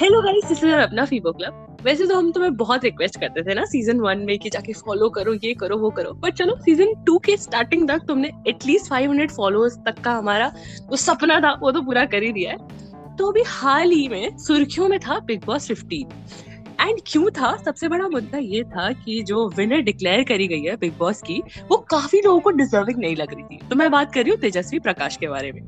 Hello guys this is अपना फीबो club वैसे तो हम तुम्हें बहुत रिक्वेस्ट करते थे ना सीज़न वन में कि जाके फॉलो करो, ये करो, वो करो. बट चलो सीज़न टू के स्टार्टिंग तक तुमने एटलीस्ट 500 फॉलोअर्स तक का हमारा जो सपना था, वो तो पूरा कर ही दिया है. तो अभी हाल ही में सुर्खियों में था बिग बॉस 15 एंड क्यों था? सबसे बड़ा मुद्दा ये था कि जो विनर डिक्लेयर करी गई है बिग बॉस की, वो काफ़ी लोगों को डिजर्विंग नहीं लग रही थी। तो मैं बात कर रही हूँ तेजस्वी प्रकाश के बारे में।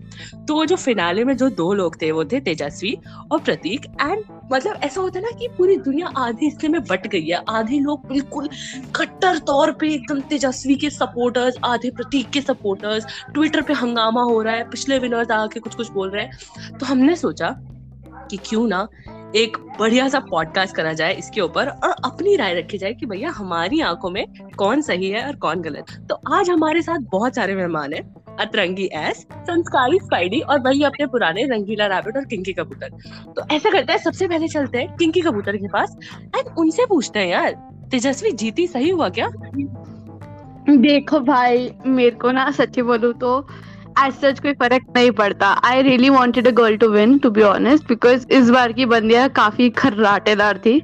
तो जो फिनाले में जो दो लोग थे, वो थे तेजस्वी और प्रतीक। एंड मतलब ऐसा होता है ना कि पूरी दुनिया आधे हिस्से में बट गई है। आधे लोग बिल्कुल कट्टर तौर पे एकदम तेजस्वी के सपोर्टर्स आधे प्रतीक के सपोर्टर्स ट्विटर पे हंगामा हो रहा है, पिछले विनर्स आके कुछ कुछ बोल रहे हैं। तो हमने सोचा कि क्यों ना एक बढ़िया सा पॉडकास्ट करा जाए इसके ऊपर और अपनी राय रखी जाए कि भैया हमारी आँखों में कौन सही है और कौन गलत तो आज हमारे साथ बहुत सारे मेहमान हैं, अतरंगी एस, संस्कारी स्पाइडी और वही अपने पुराने रंगीला रैबिट और किंकी कबूतर। तो ऐसा करता है, सबसे पहले चलते हैं किंकी कबूतर के पास एंड उनसे पूछते हैं, यार, तेजस्वी, जीती सही हुआ क्या? देखो भाई, मेरे को ना सच्ची बोलू तो एज सच कोई फ़र्क नहीं पड़ता. I really wanted a girl to win to be honest because इस बार की बंदिया काफ़ी खर्राटेदार थी.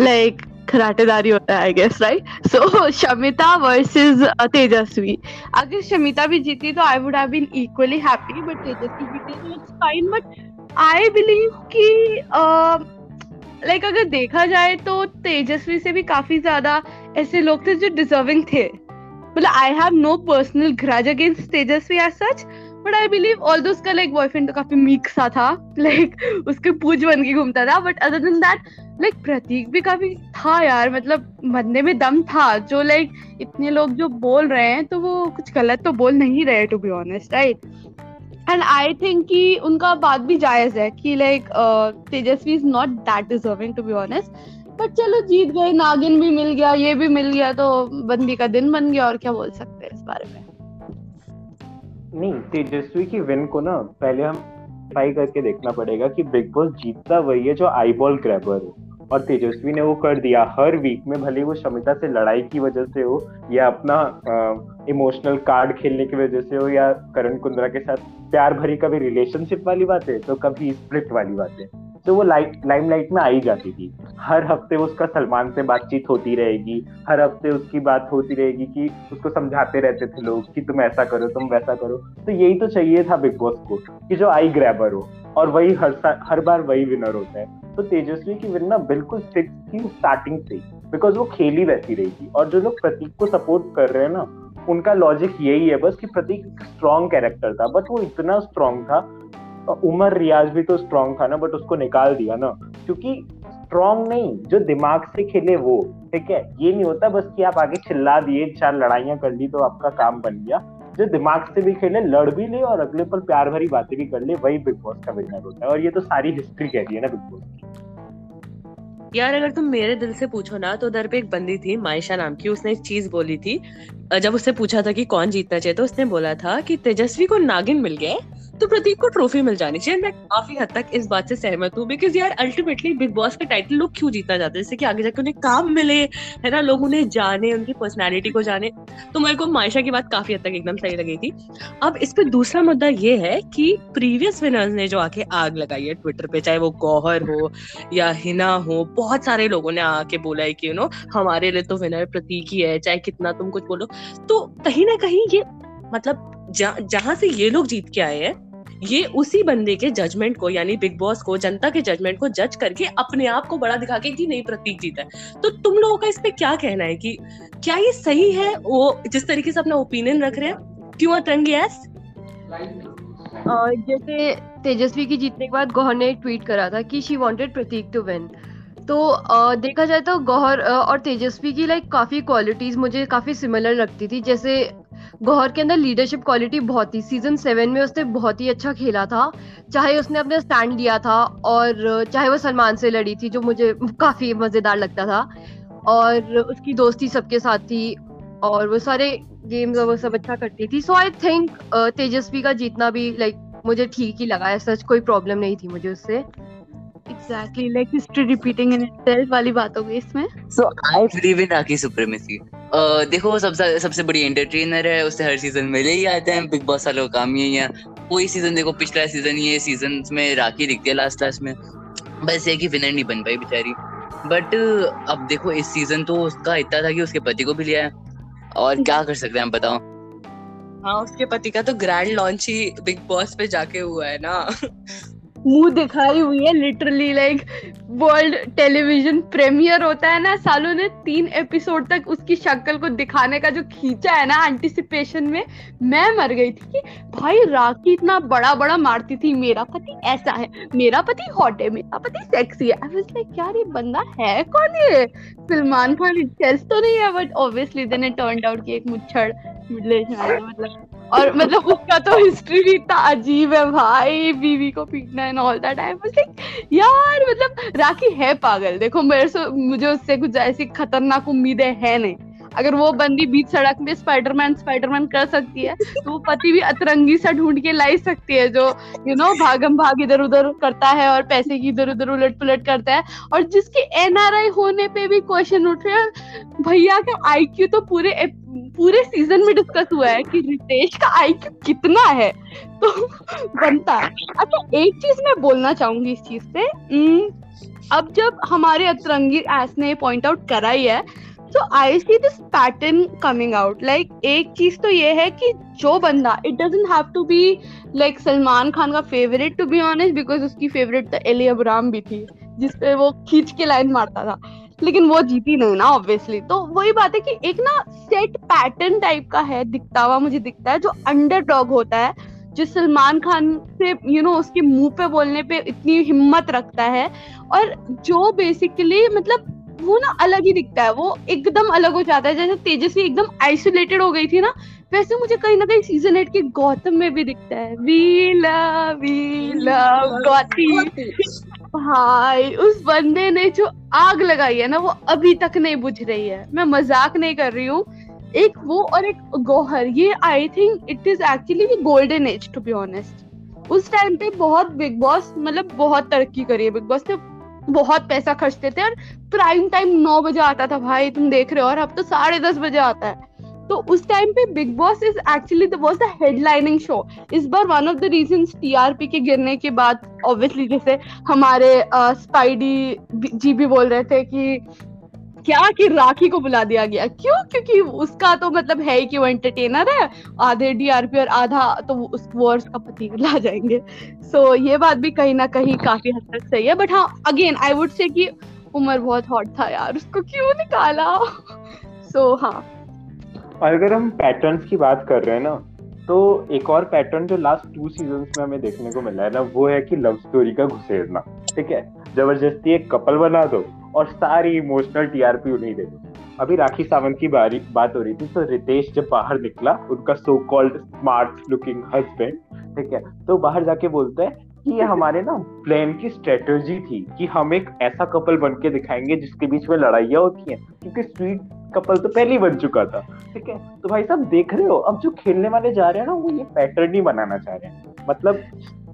लाइक like, खराटेदारी होता है I guess right so Shamita versus Tejasswi. अगर शमिता भी जीती तो I would have been equally happy but Tejasswi जीती तो it's fine but I believe कि लाइक uh, अगर देखा जाए तो तेजस्वी से भी काफ़ी ज़्यादा ऐसे लोग थे जो डिजर्विंग थे. मतलब I have no personal grudge against Tejasswi as such but I believe although उसका लाइक बॉयफ्रेंड तो काफ़ी मीक सा था लाइक उसके पूछ बन के घूमता था but other than that like Pratik भी काफ़ी था यार मतलब बंदे में दम था, जो लाइक इतने लोग जो बोल रहे हैं तो वो कुछ गलत तो बोल नहीं रहे to be honest right and I think कि उनका बात भी जायज़ है कि like Tejasswi is not that deserving to be honest but चलो जीत गए, नागिन भी मिल गया, ये भी मिल गया तो बंदी का दिन बन गया, और क्या बोल सकते हैं इस बारे में? नहीं, तेजस्वी की विन को ना पहले हम ट्राई करके देखना पड़ेगा कि बिग बॉस जीतता वही है जो आई बॉल ग्रैबर हो। और तेजस्वी ने वो कर दिया, हर वीक में भले वो शमिता से लड़ाई की वजह से हो, या अपना इमोशनल कार्ड खेलने की वजह से हो, या करण कुंद्रा के साथ प्यार भरी कभी रिलेशनशिप वाली बात है तो कभी स्प्लिट वाली बात। है तो वो लाइट लाइमलाइट में आई जाती थी। हर हफ़्ते उसका सलमान से बातचीत होती रहेगी, हर हफ़्ते उसकी बात होती रहेगी कि उसको समझाते रहते थे लोग कि तुम ऐसा करो, तुम वैसा करो। तो यही तो चाहिए था बिग बॉस को, कि जो आई ग्रैबर हो, और वही हर हर बार वही विनर होता है। तो तेजस्वी की विन ना बिल्कुल फिक्स थी स्टार्टिंग से बिकॉज़ वो खेली वैसी रही थी और जो लोग प्रतीक को सपोर्ट कर रहे हैं ना, उनका लॉजिक यही है बस कि प्रतीक स्ट्रॉन्ग कैरेक्टर था बट वो इतना स्ट्रॉन्ग था उमर रियाज भी तो स्ट्रॉन्ग था ना बट उसको निकाल दिया ना। क्योंकि स्ट्रॉन्ग नहीं, जो दिमाग से खेले वो, ठीक है? ये नहीं होता बस कि आप आगे चिल्ला दिए, चार लड़ाइयाँ कर ली तो आपका काम बन गया। जो दिमाग से भी खेले, लड़ भी ले और अगले पर प्यार भरी बातें भी कर ले, वही बिग बॉस का विनर होता है। और ये तो सारी हिस्ट्री कह रही है ना बिग बॉस की। यार, अगर तुम मेरे दिल से पूछो ना तो उधर पे एक बंदी थी, मायशा नाम की, उसने एक चीज़ बोली थी। जब उससे पूछा था कि कौन जीतना चाहिए तो उसने बोला था कि तेजस्वी को नागिन मिल गया तो प्रतीक को ट्रॉफी मिल जानी चाहिए। मैं काफ़ी हद तक इस बात से सहमत हूँ बिकॉज़ यार अल्टीमेटली बिग बॉस का टाइटल लोग क्यों जीतना चाहते हैं? जैसे कि आगे जाके उन्हें काम मिले, है ना? लोग उन्हें जाने, उनकी पर्सनैलिटी को जाने। तो मेरे को मायशा की बात काफ़ी हद तक एकदम सही लगी थी। अब इस पर दूसरा मुद्दा ये है कि प्रीवियस विनर्स ने जो आके आग लगाई है ट्विटर पे, चाहे वो गौहर हो या हिना हो, बहुत सारे लोगों ने आके बोला है कि यू नो हमारे लिए तो विनर प्रतीक ही है, चाहे कितना तुम कुछ बोलो। तो कहीं ना कहीं ये मतलब जहाँ से ये लोग जीत के आए हैं ये उसी बंदे के जजमेंट को, यानी बिग बॉस को, जनता के जजमेंट को जज करके अपने आप को बड़ा दिखा के कि नहीं, प्रतीक जीता है। तो तुम लोगों का इस पे क्या कहना है कि क्या ये सही है वो जिस तरीके से अपना ओपिनियन रख रहे हैं? क्यों अतरंगी एस जैसे तेजस्वी की जीतने के बाद गौहर ने ट्वीट करा था कि she wanted Pratik to win तो देखा जाए तो गौहर और तेजस्वी की लाइक काफ़ी क्वालिटीज़ मुझे काफ़ी सिमिलर लगती थी। जैसे गौहर के अंदर लीडरशिप क्वालिटी बहुत थी। सीज़न सेवन में उसने बहुत ही अच्छा खेला था। चाहे उसने अपना स्टैंड लिया था और चाहे वो सलमान से लड़ी थी जो मुझे काफ़ी मज़ेदार लगता था। और उसकी दोस्ती सबके साथ थी और वो सारे गेम्स वो सब अच्छा करती थी। सो आई थिंक तेजस्वी का जीतना भी लाइक like, मुझे ठीक ही लगा। है सच कोई प्रॉब्लम नहीं थी मुझे उससे। Exactly like history repeating in itself वाली बात हो गई इसमें। So I believe in Rakhi supremacy देखो वो सबसे सबसे बड़ी एंटरटेनर है उससे हर सीज़न मिले ही आते हैं बिग बॉस वालों का काम यही है कोई सीज़न देखो पिछला सीज़न ये सीज़न में राखी दिखती है लास्ट लास्ट में। बस ये कि विनर नहीं बन पाई बेचारी। बट अब देखो इस सीज़न तो उसका इतना था कि उसके पति को भी लिया है। और क्या कर सकते हैं हम बताओ। हाँ उसके पति का तो ग्रैंड लॉन्च ही बिग बॉस पे जाके हुआ है ना। मुँह दिखाई हुई है literally like world television premiere होता है ना, सालों ने तीन एपिसोड तक उसकी शक्ल को दिखाने का जो खींचा है ना एंटिसिपेशन में, मैं मर गई थी कि भाई राखी इतना बड़ा बड़ा मारती थी, मेरा पति ऐसा है, मेरा पति हॉट है, मेरा पति सेक्सी है। आई वाज लाइक यार, ये बंदा है कौन ये? सलमान खान इटसेल्फ तो नहीं है but obviously then it turned out कि एक मुच्छड़ मिडिल मतलब और मतलब उसका तो हिस्ट्री भी इतना अजीब है भाई, बीवी को पीटना and all that I like यार मतलब राखी है पागल। देखो, मेरे से, मुझे उससे कुछ ऐसी खतरनाक उम्मीदें है नहीं। अगर वो बंदी बीच सड़क में स्पाइडरमैन स्पाइडरमैन कर सकती है तो वो पति भी अतरंगी सा ढूंढ के लाई सकती है, जो यू नो भागम भाग इधर उधर करता है और पैसे की इधर उधर उलट पुलट करता है। और जिसके एनआरआई होने पे भी क्वेश्चन उठ रहे हैं, भैया का आईक्यू तो पूरे पूरे सीज़न में डिस्कस हुआ है कि रितेश का आईक्यू कितना है। तो बनता है। अच्छा एक चीज़ मैं बोलना चाहूँगी इस चीज़ से। अब जब हमारे अतरंगी एस ने पॉइंट आउट करा ही है तो I see this pattern coming out like एक चीज़ तो ये है कि जो बंदा it doesn't have to be like Salman Khan का favourite to be honest because उसकी फेवरेट तो एली अब्राम भी थी, जिसपे वो खींच के लाइन मारता था। लेकिन वो जीती नहीं ना ऑब्वियसली तो वही बात है कि एक ना सेट पैटर्न टाइप का है दिखता हुआ मुझे दिखता है जो अंडर डॉग होता है जो सलमान खान से यू you नो know, उसके मुँह पे बोलने पे इतनी हिम्मत रखता है और जो बेसिकली मतलब वो ना अलग ही दिखता है वो एकदम अलग हो जाता है। जैसे तेजस्वी एकदम आइसोलेटेड हो गई थी ना वैसे मुझे कहीं ना कहीं सीज़न एट के गौतम में भी दिखता है। We love we love Gauti भाई, उस बंदे ने जो आग लगाई है ना, वो अभी तक नहीं बुझ रही है। मैं मज़ाक नहीं कर रही हूँ। एक वो और एक गोहर, ये I think it is actually golden age to be honest उस टाइम पे बहुत बिग बॉस मतलब बहुत तरक्की करी है बिग बॉस ने। बहुत पैसा खर्चते थे और प्राइम टाइम नौ बजे आता था, भाई, तुम देख रहे हो और अब तो साढ़े दस बजे आता है। तो उस टाइम पे big boss is actually was the headlining show इस बार one of the reason TRP के गिरने के बाद ऑब्वियसली जैसे हमारे स्पाइडी जी भी बोल रहे थे कि क्या कि राखी को बुला दिया गया। क्यों? क्योंकि उसका तो मतलब है ही कि वो एंटरटेनर है आधे डीआरपी और आधा तो उस वो और उसका पति ला जाएँगे। सो so, ये बात भी कहीं ना कहीं काफ़ी हद तक सही है। बट हाँ अगेन आई वुड से कि उमर बहुत हॉट था यार उसको क्यों निकाला? सो so, हाँ। अगर हम पैटर्न्स की बात कर रहे हैं ना तो एक और पैटर्न जो लास्ट टू सीज़न में हमें देखने को मिला है ना, वो है कि लव स्टोरी का घुसेरना ठीक है? ज़बरदस्ती एक कपल बना दो और सारी इमोशनल टीआरपी उन्हीं दे दो। अभी राखी सावंत की बारी, बात हो रही थी तो रितेश जब बाहर निकला, उनका so called smart looking husband ठीक है? तो बाहर जाके बोलते हैं कि ये हमारे ना प्लान की स्ट्रेटेजी थी कि हम एक ऐसा कपल बन के दिखाएँगे जिसके बीच में लड़ाइयाँ होती हैं, क्योंकि स्वीट कपल तो पहले ही बन चुका था, ठीक है? तो भाई साहब, देख रहे हो, अब जो खेलने वाले जा रहे हैं ना, वो ये पैटर्न ही बनाना चाह रहे हैं। मतलब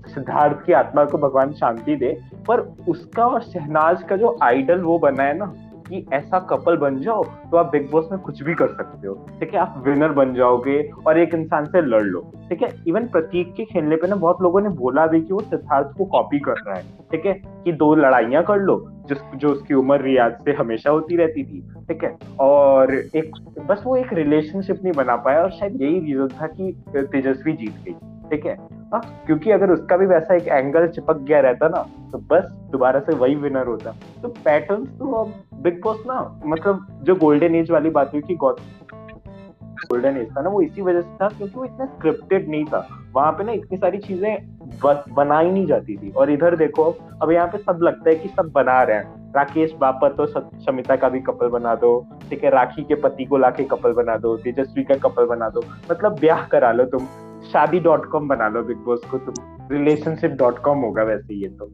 सिद्धार्थ की आत्मा को भगवान शांति दे, पर उसका और शहनाज का जो आइडल वो बना है ना कि ऐसा कपल बन जाओ तो आप बिग बॉस में कुछ भी कर सकते हो, ठीक है? आप विनर बन जाओगे और एक इंसान से लड़ लो, ठीक है? इवन प्रतीक के खेलने पे ना बहुत लोगों ने बोला भी कि वो सिद्धार्थ को कॉपी कर रहा है, ठीक है? कि दो लड़ाइयाँ कर लो, जिस, जो उसकी उम्र रियाज से हमेशा होती रहती थी, ठीक है? और एक, बस वो एक रिलेशनशिप नहीं बना पाया और शायद यही रीजन था कि तेजस्वी जीत गई। ठीक है? हाँ क्योंकि अगर उसका भी वैसा एक एंगल चिपक गया रहता ना तो बस दोबारा से वही विनर होता। तो पैटर्न तो अब बिग बॉस ना मतलब जो गोल्डन एज वाली बात हुई कि गोल्डन एज था ना, वो इसी वजह से था क्योंकि वो इतना स्क्रिप्टेड नहीं था। वहाँ पे ना इतनी सारी चीज़ें बनाई नहीं जाती थी। और इधर देखो, अब यहाँ पे सब लगता है कि सब बना रहे हैं। राकेश बापत तो शमिता का भी कपल बना दो, ठीक है? राखी के पति को लाके कपल बना दो, तेजस्वी का कपल बना दो। मतलब ब्याह करा लो तुम। शादी डॉट कॉम बना लो, बिग बॉस को तुम। रिलेशनशिप डॉट कॉम होगा वैसे ये तो।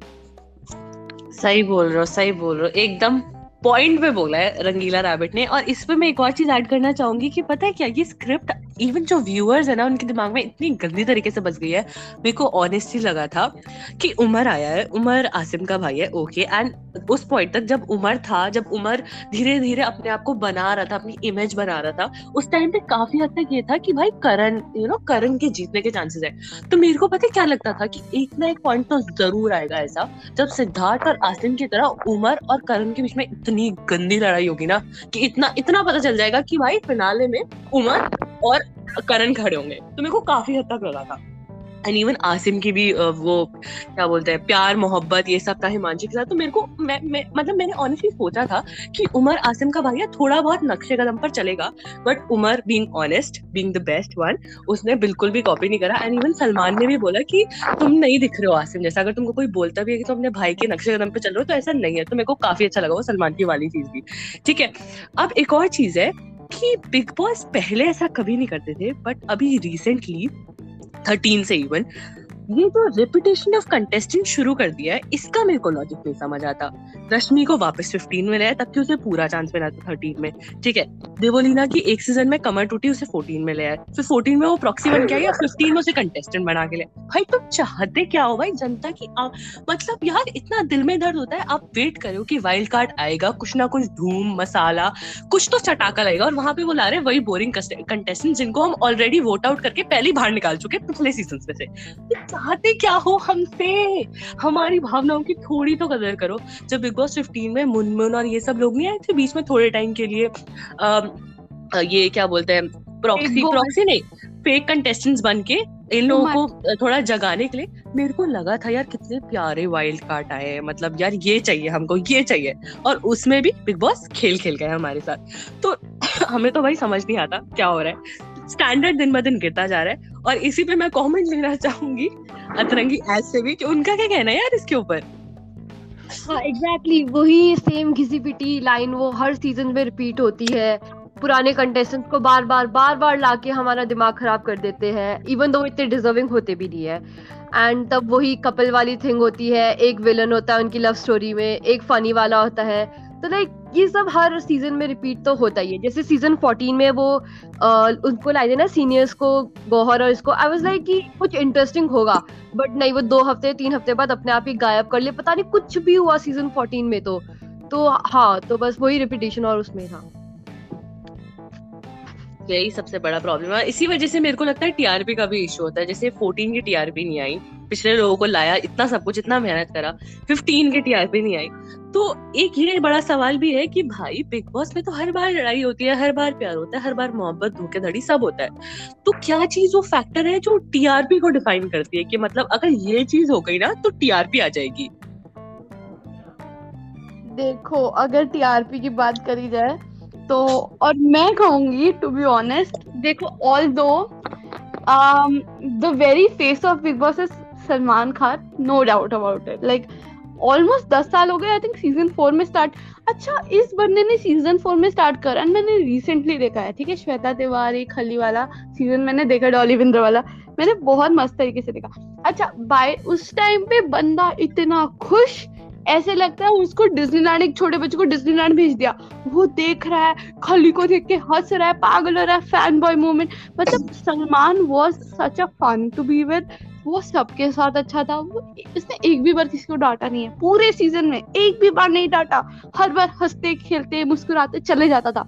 सही बोल रहे हो, सही बोल रहे हो। एकदम पॉइंट पे बोला है रंगीला रैबिट ने। और इस पे मैं एक और चीज़ ऐड करना चाहूँगी कि पता है क्या? ये स्क्रिप्ट इवन जो व्यूअर्स है ना, उनके दिमाग में इतनी गंदी तरीके से बस गई है। मेरे को ऑनेस्टली लगा था कि उमर आया है, उमर आसिम का भाई है ओके एंड उस पॉइंट तक जब उमर था, जब उमर धीरे धीरे अपने आप को बना रहा था, अपनी इमेज बना रहा था, उस टाइम पे काफ़ी हद तक ये था कि भाई करण यू नो करण के जीतने के चांसेस है। तो मेरे को पता क्या लगता था कि एक ना एक पॉइंट तो ज़रूर आएगा ऐसा, जब सिद्धार्थ और आसिम की तरह उमर और करण के बीच में इतनी गंदी लड़ाई होगी ना, कि इतना इतना पता चल जाएगा कि भाई फिनाले में उमर और करण खड़े होंगे। तो मेरे को काफ़ी हद तक लगा था। एंड इवन आसिम की भी वो क्या बोलते हैं प्यार मोहब्बत ये सब था हिमांशु के साथ। तो मेरे को मैं, मैं मतलब मैंने ऑनेस्टली सोचा था कि उमर आसिम का भाई थोड़ा बहुत नक्शे कदम पर चलेगा। But Umar being honest being the best one उसने बिल्कुल भी कॉपी नहीं करा। एंड इवन सलमान ने भी बोला कि तुम नहीं दिख रहे हो आसिम जैसा। अगर तुमको कोई बोलता भी है कि तुम अपने भाई के नक्शे कदम पर चल रहे हो तो ऐसा नहीं है। तो मेरे को काफ़ी अच्छा लगा वो सलमान की वाली चीज़ भी। ठीक है अब एक और चीज़ है। कि बिग बॉस पहले ऐसा कभी नहीं करते थे बट अभी रिसेंटली थर्टीन से इवन ये जो रेपुटेशन ऑफ़ कंटेस्टेंट शुरू कर दिया है इसका मेरे को लॉजिक नहीं समझ आता। रश्मि को वापस 15 में लाया तब उसे पूरा चांस मिला था 13 में। ठीक है देवोलीना की एक सीज़न में कमर टूटी उसे 14 में ले आया फिर 14 में वो प्रॉक्सी बन के आई 15 में उसे कंटेस्टेंट बना के ले भाई तुम चाहते क्या हो? भाई जनता की आ, मतलब यार इतना दिल में दर्द होता है। आप वेट करो कि वाइल्ड कार्ड आएगा कुछ ना कुछ धूम मसाला कुछ तो चटाका लगेगा। और वहाँ पे वो ला रहे वही बोरिंग कंटेस्टेंट जिनको हम ऑलरेडी वोट आउट करके पहले बाहर निकाल चुके पिछले सीज़न में से। चाहते क्या हो हमसे हमारी भावनाओं की थोड़ी तो कदर करो। जब बिग बॉस फिफ्टीन में मुनमुन और ये सब लोग नहीं आए थे बीच में थोड़े टाइम के लिए आ, ये क्या बोलते हैं प्रॉक्सी प्रॉक्सी नहीं फेक कंटेस्टेंट्स बन के इन लोगों को थोड़ा जगाने के लिए मेरे को लगा था यार कितने प्यारे वाइल्ड कार्ड आए हैं। मतलब यार ये चाहिए हमको ये चाहिए। और उसमें भी बिग बॉस खेल खेल गए हमारे साथ। तो हमें तो भाई समझ नहीं आता क्या हो रहा है। स्टैंडर्ड दिन ब दिन गिरता जा रहा है। और इसी पे मैं कमेंट लेना चाहूँगी अतरंगी एज से भी उनका क्या कहना है यार इसके ऊपर? हाँ एग्जैक्टली exactly, वही सेम घिसी पिटी लाइन वो हर सीज़न में रिपीट होती है। पुराने कंटेस्टेंट को बार बार बार बार लाके हमारा दिमाग खराब कर देते हैं इवन दो इतने डिजर्विंग होते भी नहीं है। एंड तब वही कपल वाली थिंग होती है एक विलन होता है उनकी लव स्टोरी में एक फनी वाला होता है। तो लाइक ये सब हर सीज़न में रिपीट तो होता ही है। जैसे सीज़न 14 में वो आ, उनको लाए थे ना सीनियर्स को गौहर और इसको आई वाज लाइक कि कुछ इंटरेस्टिंग होगा। बट नहीं वो दो हफ़्ते तीन हफ़्ते बाद अपने आप ही गायब कर लिए। पता नहीं कुछ भी हुआ सीज़न 14 में तो। तो हाँ तो बस वही रिपीटेशन और उसमें था। यही सबसे बड़ा प्रॉब्लम है इसी वजह से मेरे को लगता है टीआरपी का भी इशू होता है। जैसे 14 की टीआरपी नहीं आई, पिछले लोगों को लाया, इतना सब कुछ, इतना मेहनत करा 15 की टीआरपी नहीं आई। तो एक ये बड़ा सवाल भी है कि भाई बिग बॉस में तो हर बार लड़ाई होती है, हर बार प्यार होता है, हर बार मोहब्बत, धोखेधड़ी सब होता है। तो क्या चीज़ वो फैक्टर है जो टीआरपी को डिफाइन करती है कि मतलब अगर ये चीज़ हो गई ना तो टीआरपी आ जाएगी? देखो, अगर टीआरपी की बात करी जाए तो और मैं कहूँगी टू बी ऑनेस्ट देखो although the very face of big boss is Salman Khan no doubt about it like almost दस साल हो गए आई थिंक सीज़न फोर में स्टार्ट अच्छा इस बंदे ने सीज़न फोर में स्टार्ट करा एंड मैंने रिसेंटली देखा है, ठीक है? श्वेता तिवारी, खली वाला सीज़न मैंने देखा डॉली विंद्र वाला। मैंने बहुत मस्त तरीके से देखा। अच्छा बाय उस टाइम पे बंदा इतना खुश ऐसे लगता है उसको डिज्नीलैंड एक छोटे बच्चे को डिज्नीलैंड भेज दिया। वो देख रहा है, खली को देख के हंस रहा है, पागल हो रहा है फ़ैन बॉय मोमेंट मतलब Salman was such a fun to be with वो सबके साथ अच्छा था। वो इसने एक भी बार किसी को डांटा नहीं है। पूरे सीज़न में एक भी बार नहीं डांटा। हर बार हँसते, खेलते, मुस्कुराते, चले जाता था।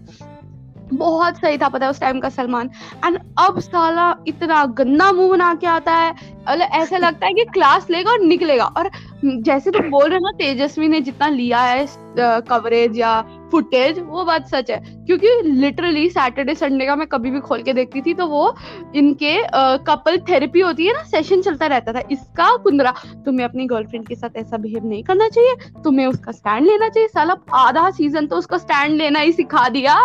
बहुत सही था, पता है, उस टाइम का सलमान। एंड अब साला इतना गंदा मुँह बना के आता है। ऐसा लगता है कि क्लास लेगा और निकलेगा। और जैसे तुम बोल रहे हो ना, तेजस्वी ने जितना लिया है कवरेज या फुटेज वो बात सच है। क्योंकि लिटरली सैटरडे संडे का मैं कभी भी खोल के देखती थी तो वो इनके कपल थेरेपी होती है ना सेशन चलता रहता था। इसका कुंदरा, तुम्हें अपनी गर्लफ्रेंड के साथ ऐसा बिहेव नहीं करना चाहिए। तुम्हें उसका स्टैंड लेना चाहिए। साला, आधा सीज़न तो उसको स्टैंड लेना ही सिखा दिया।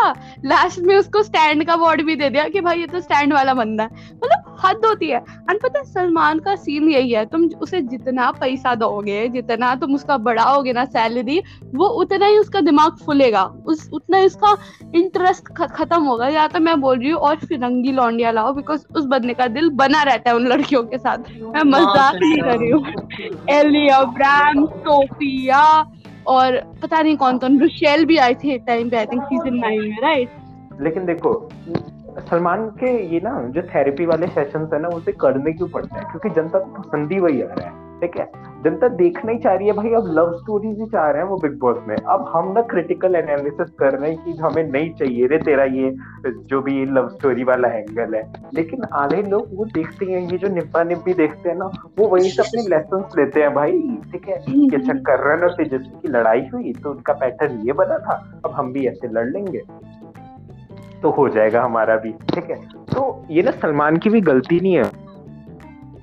लास्ट में उसको स्टैंड का वर्ड भी दे दिया कि भाई, ये तो स्टैंड वाला बंदा है। मतलब हद होती है। एंड पता है सलमान का सीन यही है तुम उसे जितना पैसा दोगे जितना तुम उसका बढ़ाओगे ना सैलरी वो उतना ही उसका दिमाग फुलेगा। उस उतना ही उसका इंटरेस्ट खत्म होगा। या तो मैं बोल रही हूँ और फिरंगी लौंडिया लाओ बिकॉज़ उस बंदे का दिल बना रहता है उन लड़कियों के साथ। मैं मज़ाक नहीं कर रही हूँ। एलिया ब्राम सोफिया और पता नहीं कौन कौन रुशेल भी आई थी एक टाइम पे आई थिंक सीज़न नाइन में राइट लेकिन देखो सलमान के ये ना जो थेरेपी वाले सेशंस है ना उसे करने क्यों पड़ते हैं? क्योंकि जनता को पसंद ही वही आ रहा है ठीक है? जनता देखना ही चाह रही है भाई अब लव स्टोरीज ही चाह रहे हैं वो बिग बॉस में। अब हम ना क्रिटिकल एनालिसिस कर रहे हैं कि हमें नहीं चाहिए रे तेरा ये जो भी लव स्टोरी वाला एंगल है। लेकिन आधे लोग वो देखते हैं ये जो निब्बा निब्बी देखते हैं ना वो वहीं से अपने लेसन लेते हैं भाई ठीक है? अच्छा करण और तेजस्वी की लड़ाई हुई तो उनका पैटर्न ये बना था अब हम भी ऐसे लड़ लेंगे। तो हो जाएगा हमारा भी, ठीक है? तो ये ना सलमान की भी गलती नहीं है।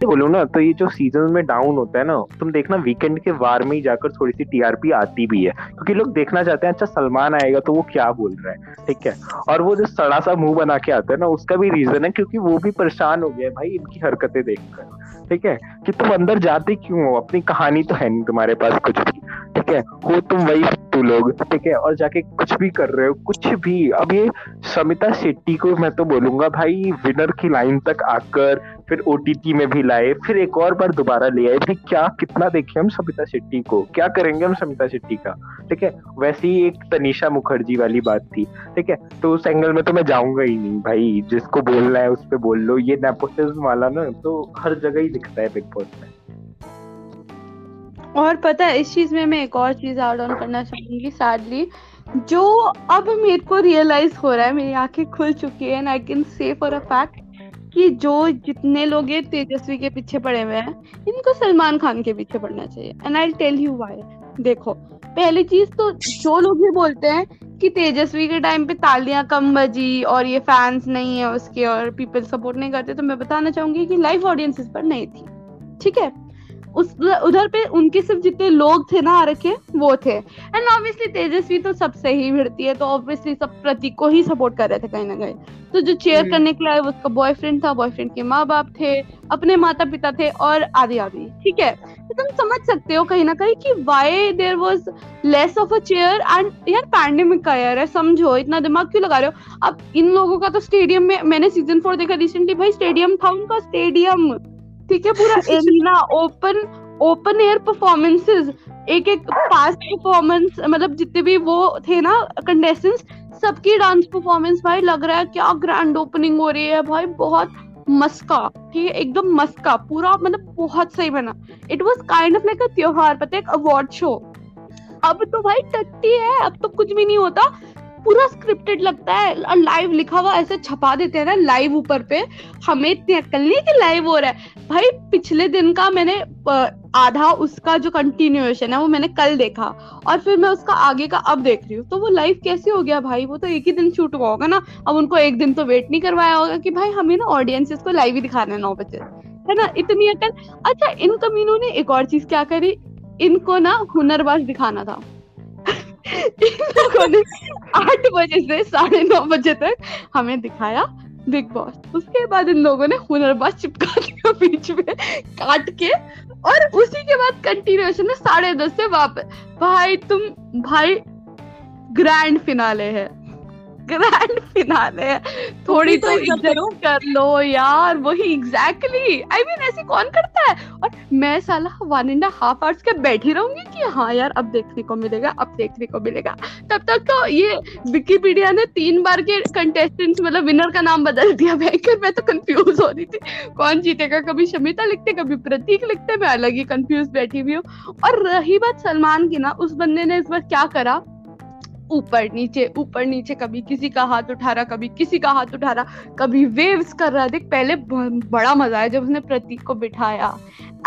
बोलो ना तो ये जो सीज़न में डाउन होता है ना, तुम देखना वीकेंड के वार में ही जाकर थोड़ी सी टीआरपी आती भी है, क्योंकि लोग देखना चाहते हैं अच्छा सलमान आएगा तो वो क्या बोल रहा है, ठीक है? और वो जो सड़ा सा मुँह बना के आता है ना, उसका भी रीजन है, क्योंकि वो भी परेशान हो गया है भाई इनकी हरकतें देखकर, ठीक है? कि तुम अंदर जाते क्यों हो? अपनी कहानी तो है नहीं तुम्हारे पास कुछ भी। ठीक है? हो तुम वही तू लोग, ठीक है? और जाके कुछ भी कर रहे हो, कुछ भी। अब ये समिता शेट्टी को मैं तो बोलूँगा, भाई विनर की लाइन तक आकर, फिर ओटीटी में भी लाए, फिर एक और बार दोबारा ले आए। भाई, क्या, कितना देखे हम समिता शेट्टी को? क्या करेंगे हम समिता शेट्टी का? ठीक है? वैसे ही एक तनिषा मुखर्जी वाली बात थी, ठीक है? तो उस एंगल में तो मैं जाऊँगा ही नहीं, भाई। जिसको बोलना है, उस पर बोल लो। ये नेपोटिज्म वाला ना तो हर जगह ही दिखता है बिग बॉस में। और पता है, इस चीज़ में मैं एक और चीज़ ऐड ऑन करना चाहूँगी सैडली जो अब मेरे को रियलाइज़ हो रहा है, मेरी आँखें खुल चुकी है and I can say for a fact कि जो जितने लोग ये तेजस्वी के पीछे पड़े हुए हैं, इनको सलमान खान के पीछे पड़ना चाहिए। And I tell you why देखो, पहली चीज़ तो जो लोग ये बोलते हैं कि तेजस्वी के टाइम पे तालियाँ कम बजी और ये फैंस नहीं है उसके और पीपल सपोर्ट नहीं करते तो मैं बताना चाहूँगी कि लाइव ऑडियंस इस पर नहीं थी। ठीक है? उस उधर पे उनके सिर्फ़ जितने लोग थे ना आ रखे वो थे। एंड ऑब्वियसली तेजस्वी तो सबसे ही भिड़ती है तो ऑब्वियसली सब प्रतीक को ही सपोर्ट कर रहे थे कहीं ना कहीं। तो जो चेयर हम्म। करने के लिए उसका बॉयफ्रेंड था बॉयफ्रेंड के माँ बाप थे अपने माता पिता थे और आदि आदि ठीक है? तो तुम समझ सकते हो कहीं ना कहीं कि why there was less of a chair and यार पैंडेमिक का यार है समझो इतना दिमाग क्यों लगा रहे हो? अब इन लोगों का तो स्टेडियम में मैंने सीज़न फोर देखा रिसेंटली भाई स्टेडियम था उनका स्टेडियम ठीक है पूरा arena open open air performances एक एक पास्ट परफॉर्मेंस मतलब जितने भी वो थे ना कंटेस्टेंट्स सबकी डांस परफॉर्मेंस भाई लग रहा है क्या ग्रैंड ओपनिंग हो रही है भाई बहुत मस्का ठीक है एकदम मस्का पूरा मतलब बहुत सही बना। It was kind of like a त्योहार पता है एक अवार्ड शो अब तो भाई टट्टी है अब तो कुछ भी नहीं होता। पूरा स्क्रिप्टेड लगता है और लाइव लिखा हुआ ऐसे छपा देते हैं ना लाइव ऊपर पे। हमें इतनी अक्ल नहीं कि लाइव हो रहा है। भाई, पिछले दिन का मैंने आधा उसका जो कंटिन्यूएशन है वो मैंने कल देखा और फिर मैं उसका आगे का अब देख रही हूँ। तो वो लाइव कैसे हो गया भाई? वो तो एक ही दिन शूट हुआ होगा ना। अब उनको एक दिन तो वेट नहीं करवाया होगा कि भाई, हमें ना ऑडियंस को लाइव ही दिखाना है नौ बजे। है ना? इतनी अकल अच्छा इन कमीनों ने एक और चीज़ क्या करी? इनको ना हुनरबाज दिखाना था। इन लोगों ने आठ बजे से साढ़े नौ बजे तक हमें दिखाया बिग बॉस। उसके बाद इन लोगों ने हुनरबाज चिपका दिया बीच में काट के और उसी के बाद कंटिन्यूएशन में साढ़े दस से वापस। भाई, तुम, भाई ग्रैंड फिनाले है। ग्रैंड फिनाले है। थोड़ी तो इज़्ज़त कर। लो यार वही एग्जैक्टली आई मीन ऐसे कौन करता है? और मैं साला वन एंड हाफ़ आवर्स के बैठी रहूँगी कि हाँ यार अब देखने को मिलेगा अब देखने को मिलेगा। तब तक तो ये विकीपीडिया ने तीन बार के कंटेस्टेंट्स मतलब विनर का नाम बदल दिया। भयंकर मैं तो कंफ्यूज हो रही थी। कौन जीतेगा? कभी शमिता लिखते कभी प्रतीक लिखते मैं अलग ही कंफ्यूज बैठी हुई हूँ। और रही बात सलमान की ना उस बंदे ने इस बार क्या करा? ऊपर नीचे ऊपर नीचे, कभी किसी का हाथ उठा रहा कभी किसी का हाथ उठा रहा कभी वेव्स कर रहा। देख, पहले बड़ा मज़ा आया जब उसने प्रतीक को बिठाया।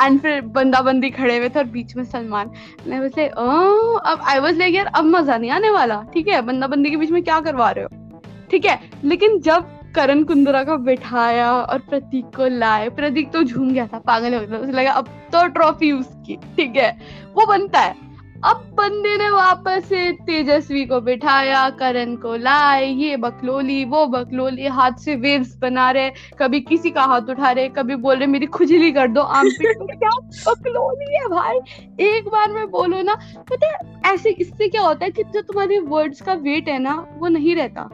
एंड फिर बंदा बंदी खड़े हुए थे और बीच में सलमान। मैं वैसे अब आई वॉज़ लाइक यार, अब मज़ा नहीं आने वाला। ठीक है बंदा बंदी के बीच में क्या करवा रहे हो? ठीक है, लेकिन जब करण कुंद्रा का बिठाया और प्रतीक को लाए प्रतीक तो झूम गया था, पागल हो गया उसे लगा, अब तो ट्रॉफी उसकी। ठीक है, वो बनता है। अब बंदे ने वापस से तेजस्वी को बिठाया करण को लाए ये बकलोली वो बकलोली हाथ से वेव्स बना रहे कभी किसी का हाथ उठा रहे कभी बोल रहे मेरी खुजली कर दो आम पे तो क्या बकलोली है भाई? एक बार में बोलो ना पता है ऐसे इससे क्या होता है कि जो तुम्हारे वर्ड्स का वेट है ना वो नहीं रहता।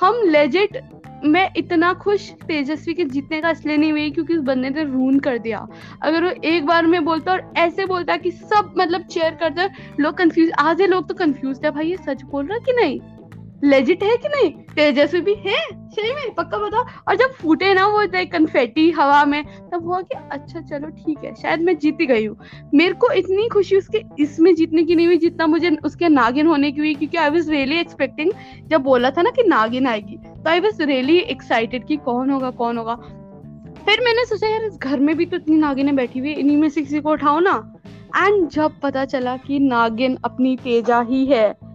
हम लेजिट मैं इतना खुश तेजस्वी के जीतने का इसलिए नहीं हुई क्योंकि उस बंदे ने रून कर दिया। अगर वो एक बार में बोलता और ऐसे बोलता कि सब मतलब चेयर करते लोग कंफ्यूज आधे लोग तो कंफ्यूज थे भाई, ये सच बोल रहा कि नहीं? लेजिट है कि नहीं? तेजस्वी भी है? सही में? पक्का बता और जब फूटे ना वो कन्फेटी हवा में, तब हुआ कि अच्छा चलो ठीक है, शायद मैं जीत गई हूँ। मेरे को इतनी खुशी उसके इसमें जीतने की नहीं हुई जितना मुझे उसके नागिन होने की हुई, क्योंकि आई वॉज़ रियली एक्सपेक्टिंग जब बोला था ना कि नागिन आएगी तो आई वॉज़ रियली एक्साइटेड कि कौन होगा कौन होगा। फिर मैंने सोचा, यार, इस घर में भी तो इतनी नागिनें बैठी हुई इन्हीं में से किसी को उठाओ ना? एंड जब पता चला कि नागिन अपनी तेजा ही है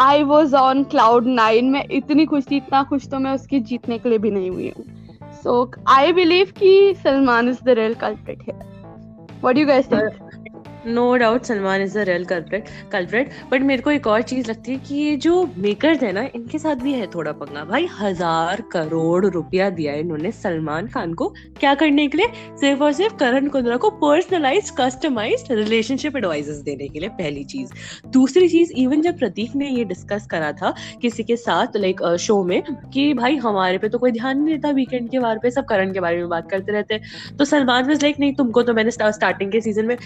I was on cloud nine मैं इतनी खुश थी, इतना खुश तो मैं उसकी जीतने के लिए भी नहीं हुई हूँ। सो आई बिलीव कि Salman is the real culprit है what you guys think no doubt Salman is the real culprit culprit but मेरे को एक और चीज़ लगती है कि ये जो मेकर्स है ना, इनके साथ भी है थोड़ा पंगा। भाई, हज़ार करोड़ रुपया दिया है इन्होंने सलमान खान को। क्या करने के लिए? सिर्फ़ और सिर्फ़ करण कुंद्रा को पर्सनलाइज कस्टमाइज रिलेशनशिप एडवाइजेस देने के लिए पहली चीज़। दूसरी चीज़ इवन जब प्रतीक ने ये डिस्कस करा था किसी के साथ लाइक शो में, कि भाई, हमारे पे तो कोई ध्यान नहीं देता वीकेंड के बारे पे, सब करण के बारे में बात करते रहते तो सलमान वाज लाइक नहीं, तुमको तो मैंने स्टार्टिंग के सीज़न में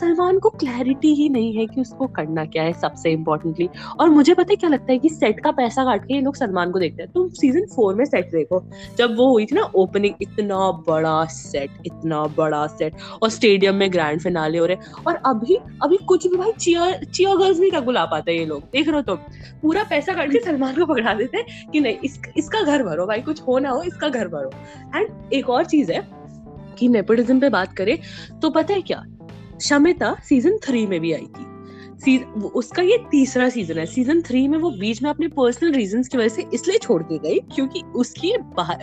सलमान को क्लैरिटी ही नहीं है कि उसको करना क्या है सबसे इम्पोर्टेंटली और मुझे पता है क्या लगता है कि सेट का पैसा काट के ये लोग सलमान को देखते हैं। तुम सीज़न फोर में सेट देखो जब वो हुई थी ना ओपनिंग इतना बड़ा सेट इतना बड़ा सेट और स्टेडियम में ग्रैंड फिनाले हो रहे और अभी अभी कुछ भी भाई चियर चियर गर्ल्स नहीं तक बुला पाते ये लोग। देख रहे हो तुम पूरा पैसा काट के सलमान को पकड़ा देते हैं कि नहीं इस, इसका घर भरो भाई कुछ हो ना हो इसका घर भरो। एंड एक और चीज़ है कि नेपोटिज्म पे बात करें तो पता है क्या? शमिता सीज़न थ्री में भी आई थी। उसका ये तीसरा सीज़न है। सीज़न थ्री में वो बीच में अपने पर्सनल रीजंस की वजह से इसलिए छोड़ के गई क्योंकि उसकी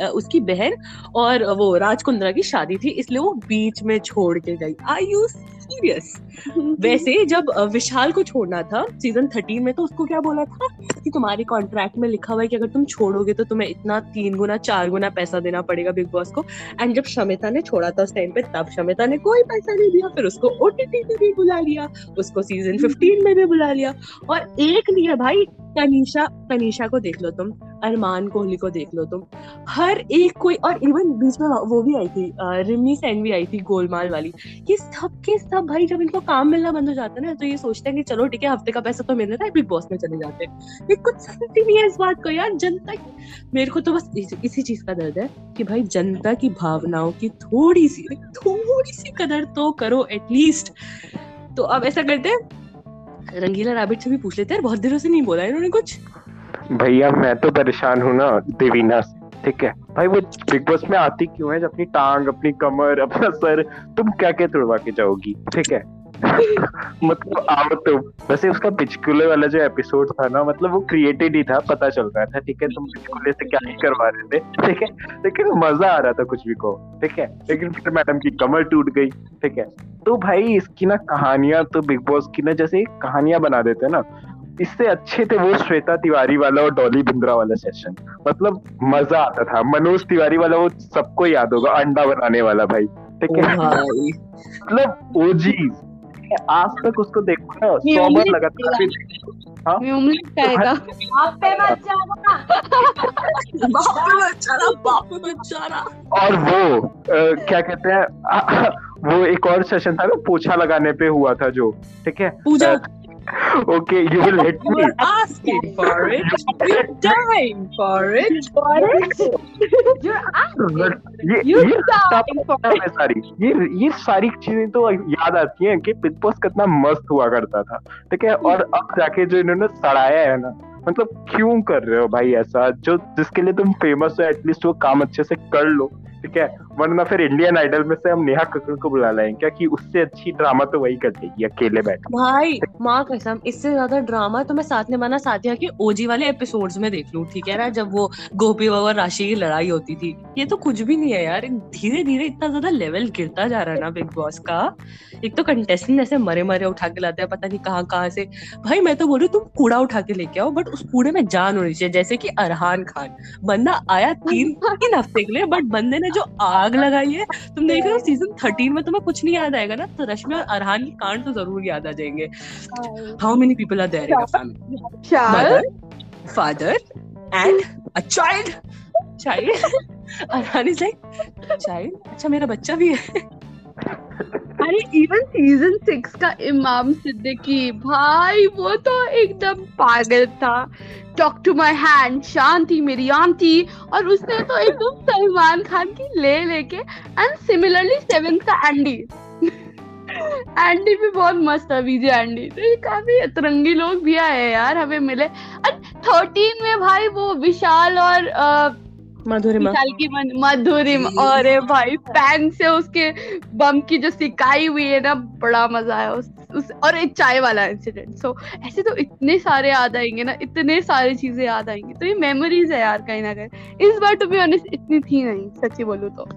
उसकी बहन और वो राजकुंद्रा की शादी थी, इसलिए वो बीच में छोड़ के गई। आई यू सीरियस वैसे जब विशाल को छोड़ना था सीज़न थर्टीन में तो उसको क्या बोला था कि तुम्हारे कॉन्ट्रैक्ट में लिखा हुआ है कि अगर तुम छोड़ोगे तो तुम्हें इतना तीन गुना चार गुना पैसा देना पड़ेगा बिग बॉस को। एंड जब शमिता ने छोड़ा था उस टाइम पे तब शमिता ने कोई पैसा नहीं दिया फिर उसको ओटीटी में भी बुला लिया उसको सीज़न फिफ्टीन में भी बुला लिया। और एक नहीं है भाई तनीषा तनीषा को देख लो तुम अरमान कोहली को देख लो तुम। हर एक कोई और इवन बीच में वो भी आई थी रिमी सैन भी आई थी गोलमाल वाली ये सब के सब भाई जब इनको काम मिलना बंद हो जाता है ना तो ये सोचते हैं कि चलो ठीक है हफ़्ते का पैसा तो मिल रहा है बिग बॉस में चले जाते हैं। ये कुछ समझती नहीं है इस बात को यार जनता की मेरे को तो बस इस, इसी चीज़ का दर्द है कि भाई जनता की भावनाओं की थोड़ी सी थोड़ी सी कदर तो करो एटलीस्ट तो अब ऐसा करते हैं रंगीला रैबिट से भी पूछ लेते हैं बहुत दिनों से नहीं बोला इन्होंने कुछ। भैया मैं तो परेशान हूँ ना देवीना से ठीक है। भाई वो बिग बॉस में आती क्यों है? अपनी टांग, अपनी कमर, अपना सर, तुम क्या क्या तोड़वा के जाओगी? ठीक है। मतलब आओ तुम वैसे उसका पिचकुले वाला जो एपिसोड था ना मतलब वो क्रिएटेड ही था, पता चल रहा था, ठीक है? तुम पिचकुले से क्या ही करवा रहे थे, ठीक है? लेकिन मज़ा आ रहा था कुछ भी को ठीक है? लेकिन फिर मैडम की कमर टूट गई, ठीक है? तो भाई इसकी ना कहानियाँ तो बिग बॉस की ना, जैसे कहानियाँ बना देते हैं ना इससे अच्छे थे वो श्वेता तिवारी वाला और डॉली बिंद्रा वाला सेशन मतलब मज़ा आता था। मनोज तिवारी वाला वो सबको याद होगा अंडा बनाने वाला भाई। ठीक है? मतलब ओजी आज तक उसको देखो ना सौ बार लगातार हाँ? और वो क्या कहते हैं वो एक और सेशन था ना पोछा लगाने पे हुआ था जो। ठीक है? पूजा। Okay, you will hit me. You're asking for it. You're dying for it. For it. You're asking. ये You're ये dying for it. सारी ये ये सारी चीज़ें तो याद आती हैं कि बॉस कितना मस्त हुआ करता था ठीक है और अब जाके जो इन्होंने सड़ाया है ना मतलब क्यों कर रहे हो भाई ऐसा जो जिसके लिए तुम फ़ेमस हो एटलीस्ट वो काम अच्छे से कर लो ठीक है वरना फिर इंडियन आइडल में से हम नेहा कक्कड़ को बुला लाएँगे क्या कि उससे अच्छी ड्रामा तो वही कर देगी, अकेले बैठ। भाई, माँ कसम, इससे ज़्यादा ड्रामा तो मैं साथ निभाना साथिया के ओजी वाले एपिसोड्स में देख लूँ, ठीक है ना, जब वो गोपी और राशि की लड़ाई होती थी। ये तो कुछ भी नहीं है यार धीरे धीरे इतना ज़्यादा लेवल गिरता जा रहा है ना बिग बॉस का। एक तो कंटेस्टेंट ऐसे मरे मरे उठा के लाते हैं, पता नहीं कहाँ कहाँ से। भाई, मैं तो बोल बोलू तुम कूड़ा उठा के लेके आओ बट उस कूड़े में जान होनी चाहिए, जैसे कि अरहान खान। बंदा आया तीन तीन हफ़्ते के लिए बट बंदे ने जो आग लगाई है। तुम देख रहे हो सीज़न थर्टीन में तुम्हें कुछ नहीं याद आएगा ना तो रश्मि और अरहान की कांड तो ज़रूर याद आ जाएँगे। How many people are there in family father and a child child Arhaan is like child अच्छा मेरा बच्चा भी है। अरे इवन सीज़न सिक्स का इमाम सिद्दीकी भाई वो तो एकदम पागल था। Talk to my hand Shanti मेरी आंटी। और उसने तो एकदम सलमान खान की ले लेके एंड सिमिलरली सेवन का एंडी एंडी भी बहुत मस्त है विजय एंडी तो काफ़ी अतरंगी लोग भी आए यार हमें मिले। और थर्टीन में भाई वो विशाल और अ, मधुरिमा। विशाल की मन मधुरिम। अरे भाई पैन से उसके बम की जो सिकाई हुई है ना बड़ा मज़ा आया। उस, उस और एक चाय वाला इंसिडेंट सो so, ऐसे तो इतने सारे याद आएँगे ना इतने सारी चीज़ें याद आएँगी। तो ये मेमोरीज है यार कहीं ना कहीं। इस बार टू बी ऑनेस्ट इतनी थी नहीं सच्ची बोलूँ तो।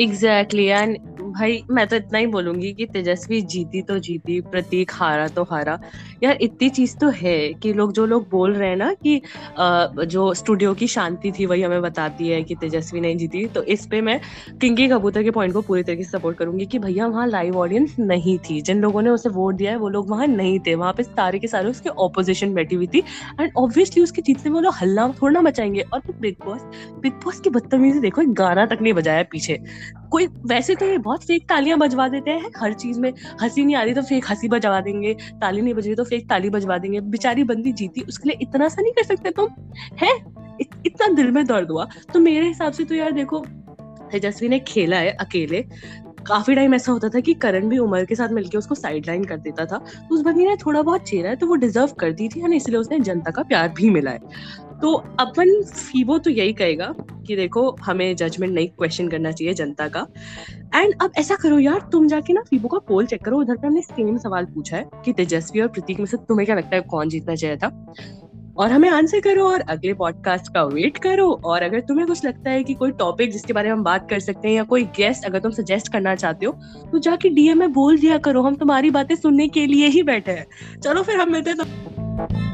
एग्जैक्टली एंड भाई मैं तो इतना ही बोलूँगी कि तेजस्वी जीती तो जीती प्रतीक हारा तो हारा। यार, इतनी चीज़ तो है कि लोग, जो लोग बोल रहे हैं ना कि जो स्टूडियो की शांति थी, वही हमें बताती है कि तेजस्वी नहीं जीती। तो इस पे मैं किंकी कबूतर के पॉइंट को पूरी तरीके से सपोर्ट करूँगी कि भैया, वहाँ लाइव ऑडियंस नहीं थी। जिन लोगों ने उसे वोट दिया है, वो लोग वहाँ नहीं थे। वहाँ पे सारे के सारे उसके ऑपोजिशन बैठी हुई थी। एंड ऑब्वियसली उसके जीतने में वो लोग हल्ला थोड़ा ना मचाएँगे। और फिर बिग बॉस बिग बॉस की बदतमीजी देखो गाना तक नहीं बजाया पीछे। कोई, वैसे तो ये बहुत फेक तालियाँ बजवा देते हैं हर चीज़ में। हँसी नहीं आ रही तो फेक हँसी बजवा देंगे। ताली नहीं बज रही तो फेक ताली बजवा देंगे। बेचारी बंदी जीती उसके लिए इतना सा नहीं कर सकते तुम? है? इत, इतना दिल में दर्द हुआ। तो मेरे हिसाब से तो यार देखो तेजस्वी ने खेला है अकेले। काफ़ी टाइम ऐसा होता था कि करण भी उमर के साथ मिलकर उसको साइडलाइन कर देता था। तो उस बंदी ने थोड़ा बहुत चेहरा है तो वो डिजर्व कर दी थी इसलिए उसने जनता का प्यार भी मिला है। तो अपन फीबो तो यही कहेगा कि देखो, हमें जजमेंट नहीं क्वेश्चन करना चाहिए जनता का। एंड अब ऐसा करो यार, तुम जाके ना फीबो का पोल चेक करो। उधर पे हमने सेम सवाल पूछा है कि तेजस्वी और प्रतीक में से तुम्हें क्या लगता है कौन जीतना चाहिए था? और हमें आंसर करो और अगले पॉडकास्ट का वेट करो। और अगर तुम्हें कुछ लगता है कि कोई टॉपिक जिसके बारे में हम बात कर सकते हैं या कोई गेस्ट अगर तुम सजेस्ट करना चाहते हो तो जाके डीएम में बोल दिया करो। हम तुम्हारी बातें सुनने के लिए ही बैठे हैं। चलो फिर हम मिलते हैं